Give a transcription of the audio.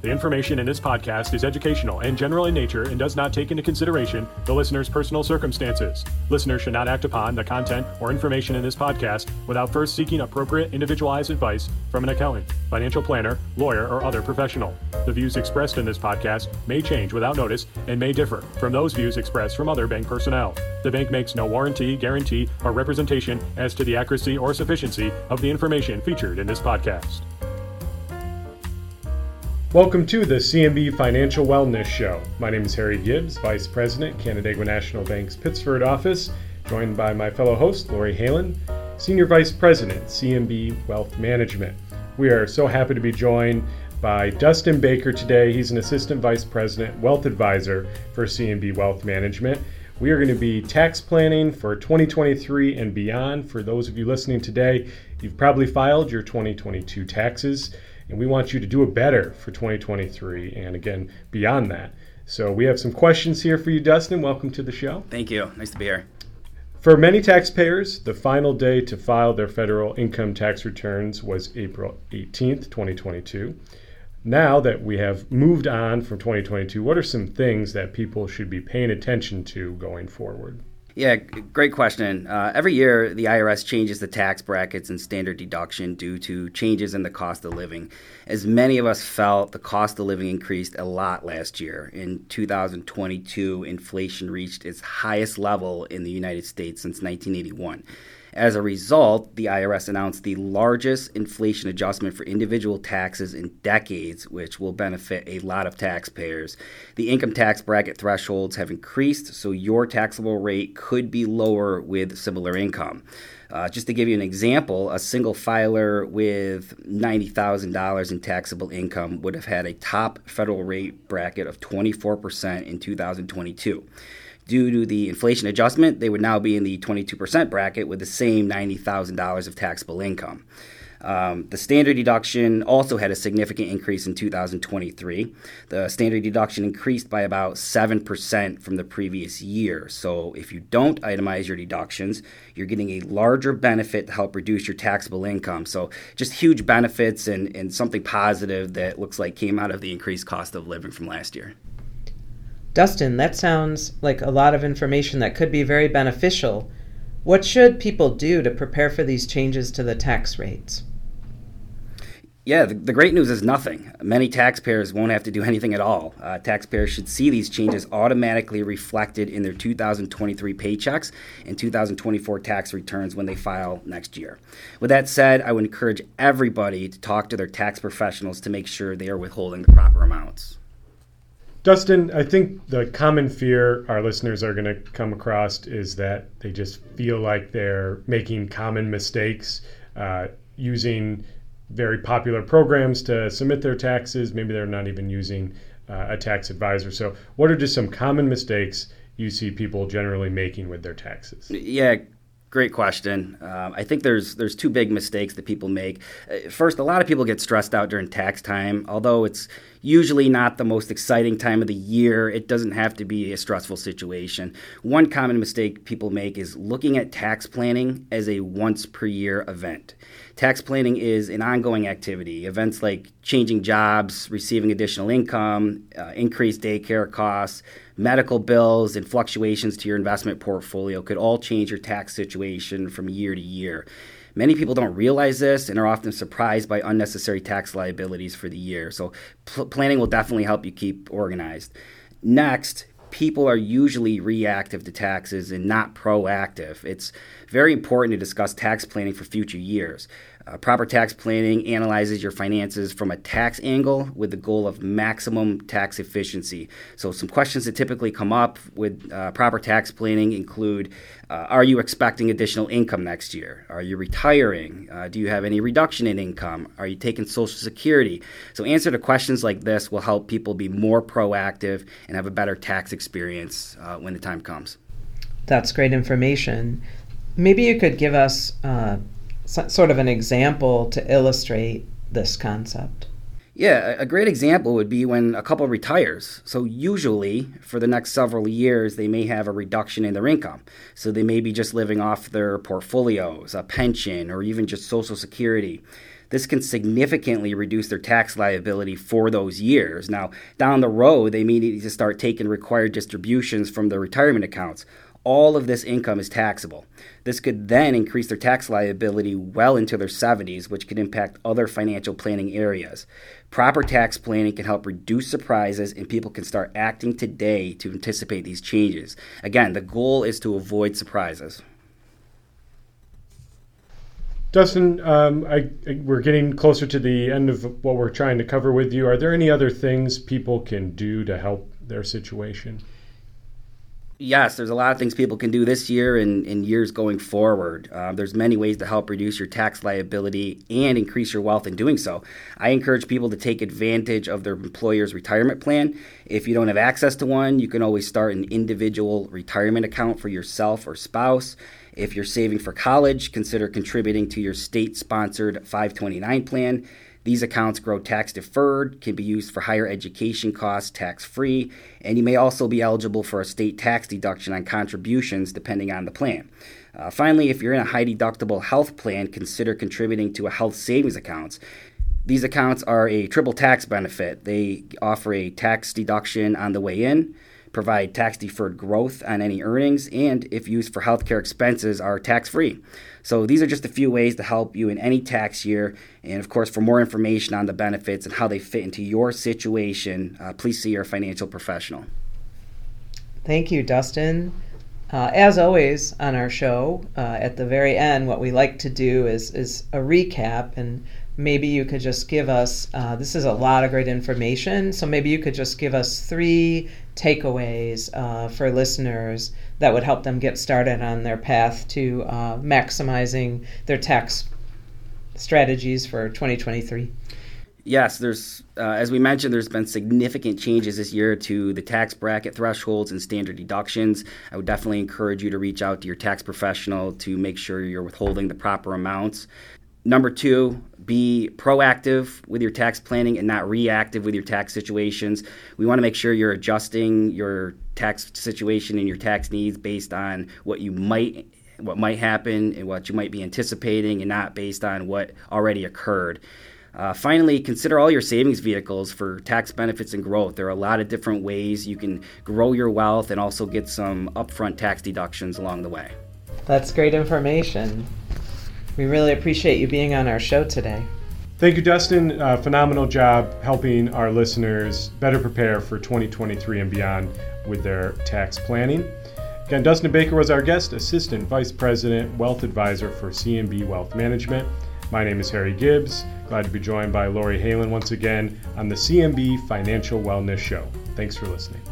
The information in this podcast is educational and general in nature and does not take into consideration the listener's personal circumstances. Listeners should not act upon the content or information in this podcast without first seeking appropriate individualized advice from an accountant, financial planner, lawyer, or other professional. The views expressed in this podcast may change without notice and may differ from those views expressed from other bank personnel. The bank makes no warranty, guarantee, or representation as to the accuracy or sufficiency of the information featured in this podcast. Welcome to the CNB Financial Wellness Show. My name is Harry Gibbs, Vice President, Canandaigua National Bank's Pittsford office, joined by my fellow host, Laurie Haelen, Senior Vice President, CNB Wealth Management. We are so happy to be joined by Dustin Baker today. He's an Assistant Vice President, Wealth Advisor for CNB Wealth Management. We are going to be tax planning for 2023 and beyond. For those of you listening today, you've probably filed your 2022 taxes and we want you to do it better for 2023 and again beyond that. So we have some questions here for you, Dustin. Welcome to the show. Thank you. Nice to be here. For many taxpayers, the final day to file their federal income tax returns was April 18th, 2022. Now that we have moved on from 2022, what are some things that people should be paying attention to going forward? Yeah, great question. Uh, every year, the IRS changes the tax brackets and standard deduction due to changes in the cost of living. As many of us felt, the cost of living increased a lot last year. In 2022, inflation reached its highest level in the United States since 1981. As a result, the IRS announced the largest inflation adjustment for individual taxes in decades, which will benefit a lot of taxpayers. The income tax bracket thresholds have increased, so your taxable rate could be lower with similar income. Uh, just to give you an example, a single filer with $90,000 in taxable income would have had a top federal rate bracket of 24% in 2022. Due to the inflation adjustment, they would now be in the 22% bracket with the same $90,000 of taxable income. Um, the standard deduction also had a significant increase in 2023. The standard deduction increased by about 7% from the previous year. So, if you don't itemize your deductions, you're getting a larger benefit to help reduce your taxable income. So, just huge benefits and, and something positive that looks like came out of the increased cost of living from last year. Dustin, that sounds like a lot of information that could be very beneficial. What should people do to prepare for these changes to the tax rates? Yeah, the, the, great news is nothing. Many taxpayers won't have to do anything at all. Uh, taxpayers should see these changes automatically reflected in their 2023 paychecks and 2024 tax returns when they file next year. With that said, I would encourage everybody to talk to their tax professionals to make sure they are withholding the proper amounts. Dustin, I think the common fear our listeners are going to come across is that they just feel like they're making common mistakes uh, using very popular programs to submit their taxes. Maybe they're not even using uh, a tax advisor. So, what are just some common mistakes you see people generally making with their taxes? Yeah, Great question. Um, I think there's there's two big mistakes that people make. Uh, first, a lot of people get stressed out during tax time. Although it's usually not the most exciting time of the year, it doesn't have to be a stressful situation. One common mistake people make is looking at tax planning as a once per year event. Tax planning is an ongoing activity. Events like changing jobs, receiving additional income, uh, increased daycare costs medical bills and fluctuations to your investment portfolio could all change your tax situation from year to year. Many people don't realize this and are often surprised by unnecessary tax liabilities for the year. So, pl- planning will definitely help you keep organized. Next, people are usually reactive to taxes and not proactive. It's very important to discuss tax planning for future years. Uh, proper tax planning analyzes your finances from a tax angle with the goal of maximum tax efficiency. So, some questions that typically come up with uh, proper tax planning include uh, Are you expecting additional income next year? Are you retiring? Uh, do you have any reduction in income? Are you taking Social Security? So, answer to questions like this will help people be more proactive and have a better tax experience uh, when the time comes. That's great information. Maybe you could give us sort of an example to illustrate this concept. Yeah, a great example would be when a couple retires. So, usually for the next several years, they may have a reduction in their income. So, they may be just living off their portfolios, a pension, or even just Social Security. this can significantly reduce their tax liability for those years. Now, down the road, they may need to start taking required distributions from their retirement accounts. All of this income is taxable. This could then increase their tax liability well into their 70s, which could impact other financial planning areas. Proper tax planning can help reduce surprises, and people can start acting today to anticipate these changes. Again, the goal is to avoid surprises. Dustin, um, I, I, we're getting closer to the end of what we're trying to cover with you. Are there any other things people can do to help their situation? Yes, there's a lot of things people can do this year and in years going forward. Uh, there's many ways to help reduce your tax liability and increase your wealth in doing so. I encourage people to take advantage of their employer's retirement plan. If you don't have access to one, you can always start an individual retirement account for yourself or spouse. If you're saving for college, consider contributing to your state sponsored 529 plan. These accounts grow tax deferred, can be used for higher education costs tax free, and you may also be eligible for a state tax deduction on contributions depending on the plan. Uh, finally, if you're in a high deductible health plan, consider contributing to a health savings account. These accounts are a triple tax benefit. They offer a tax deduction on the way in, provide tax deferred growth on any earnings, and if used for healthcare expenses, are tax free. So these are just a few ways to help you in any tax year. And of course, for more information on the benefits and how they fit into your situation, uh, please see your financial professional. Thank you, Dustin. Uh, as always on our show, uh, at the very end, what we like to do is, is a recap and maybe you could just give us uh, this is a lot of great information so maybe you could just give us three takeaways uh, for listeners that would help them get started on their path to uh, maximizing their tax strategies for 2023 yes, there's uh, as we mentioned, there's been significant changes this year to the tax bracket thresholds and standard deductions. I would definitely encourage you to reach out to your tax professional to make sure you're withholding the proper amounts. Number two, be proactive with your tax planning and not reactive with your tax situations. We want to make sure you're adjusting your tax situation and your tax needs based on what you might what might happen and what you might be anticipating and not based on what already occurred. Uh, finally, consider all your savings vehicles for tax benefits and growth. There are a lot of different ways you can grow your wealth and also get some upfront tax deductions along the way. That's great information. We really appreciate you being on our show today. Thank you, Dustin. Uh, phenomenal job helping our listeners better prepare for 2023 and beyond with their tax planning. Again, Dustin Baker was our guest, Assistant Vice President, Wealth Advisor for CNB Wealth Management. My name is Harry Gibbs. Glad to be joined by Laurie Haelen once again on the CNB Financial Wellness Show. Thanks for listening.